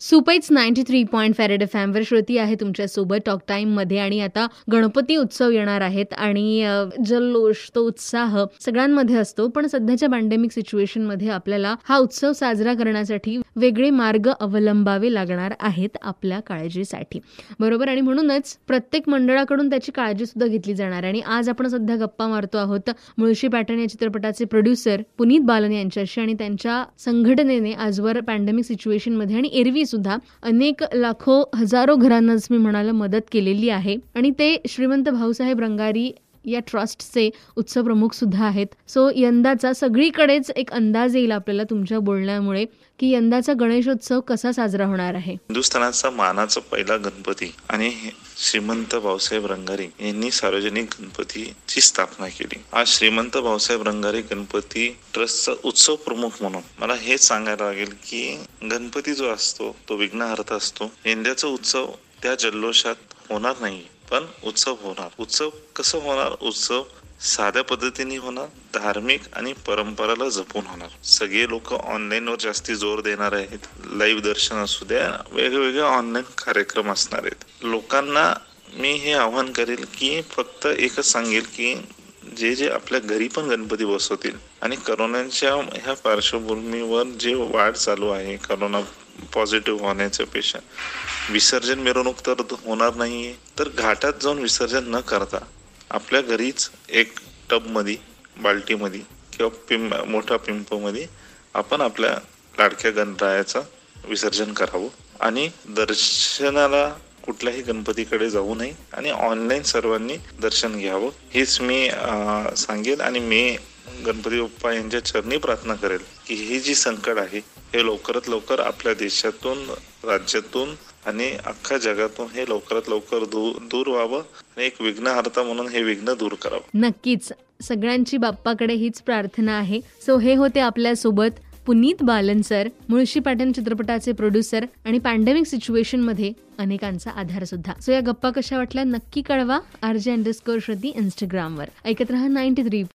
सुपैच ninety three point फॅरेड फॅमवर श्रुती आहे तुमच्यासोबत. टॉक टाईममध्ये आणि आता गणपती उत्सव येणार आहेत आणि जल्लोष तो उत्साह सगळ्यांमध्ये असतो पण सध्याच्या पॅन्डेमिक सिच्युएशनमध्ये आपल्याला हा उत्सव साजरा करण्यासाठी वेगळे मार्ग अवलंबावे लागणार आहेत आपल्या काळजीसाठी. बरोबर? आणि म्हणूनच प्रत्येक मंडळाकडून त्याची काळजी सुद्धा घेतली जाणार आहे. आणि आज आपण सध्या गप्पा मारतो आहोत मुळशी पॅटर्न या चित्रपटाचे प्रोड्युसर पुनीत बालन यांच्याशी आणि त्यांच्या संघटनेने आजवर पॅन्डेमिक सिच्युएशनमध्ये आणि एरवी सुद्धा अनेक लाखो हजारो घरांनाच मी म्हणाला मदत केलेली आहे. आणि ते श्रीमंत भाऊसाहेब रंगारी या ट्रस्टचे उत्सव प्रमुख सुद्धा आहेत. सो यंदाचा सगळीकडेच एक अंदाज येईल आपल्याला तुमच्या बोलण्यामुळे की यंदाचा गणेशोत्सव कसा साजरा होणार आहे? हिंदुस्थानाचा मानाचा पहिला गणपती आणि हे श्रीमंत भाऊसाहेब रंगारी यांनी सार्वजनिक गणपतीची स्थापना केली. आज श्रीमंत भाऊसाहेब रंगारी गणपती ट्रस्टचा उत्सव प्रमुख म्हणून. मला हेच सांगायला लागेल की गणपती जो असतो तो विघ्नहर्ता असतो. यंदाचा उत्सव त्या जल्लोषात होणार नाही पण उत्सव होणार. उत्सव कसं होणार? उत्सव साध्या पद्धतीने होणार धार्मिक आणि परंपराला जपून होणार. सगळे लोक ऑनलाईनवर जास्ती जोर देणार आहेत. लाईव्ह दर्शन असू द्या वेगवेगळे ऑनलाईन कार्यक्रम असणार आहेत. लोकांना मी हे आव्हान करेल की फक्त एकच सांगेल की जे जे आपल्या घरी पण गणपती बसवतील आणि करोनाच्या ह्या पार्श्वभूमीवर जे वाढ चालू आहे करोना पॉझिटिव्ह होण्याच्या पेक्षा विसर्जन मिरवणूक तर होणार नाहीये. तर घाटात जाऊन विसर्जन न करता आपल्या घरीच एक टबमध्ये बाल्टीमध्ये किंवा पिंप मोठ्या पिंपमध्ये आपण आपल्या लाडक्या गणरायाचं विसर्जन करावं. आणि दर्शनाला कुठल्याही गणपतीकडे जाऊ नये आणि ऑनलाईन सर्वांनी दर्शन घ्यावं. हेच मी सांगेल सांगेन आणि मी गणपती बाप्पा यांच्या चरणी प्रार्थना करेल की हे जी संकट आहे हे लवकरात लवकर आपल्या देशातून राज्यातून आणि अख्ख्या जगातून हे लवकरात लवकर दूर दूर व्हावं आणि एक विघ्नहर्ता म्हणून हे विघ्न दूर करावं. नक्कीच. सगळ्यांची बाप्पाकडे हीच प्रार्थना आहे. सो हे होते आपल्यासोबत पुनीत बालन सर मुळशी पाटण चित्रपटाचे प्रोड्युसर आणि पॅन्डेमिक सिच्युएशनमध्ये अनेकांचा आधार सुद्धा. सो या गप्पा कशा वाटल्या नक्की कळवा. आर जे अंडरस्कोर श्रुती इंस्टाग्रामवर ऐकत रहा नाईन्टी थ्री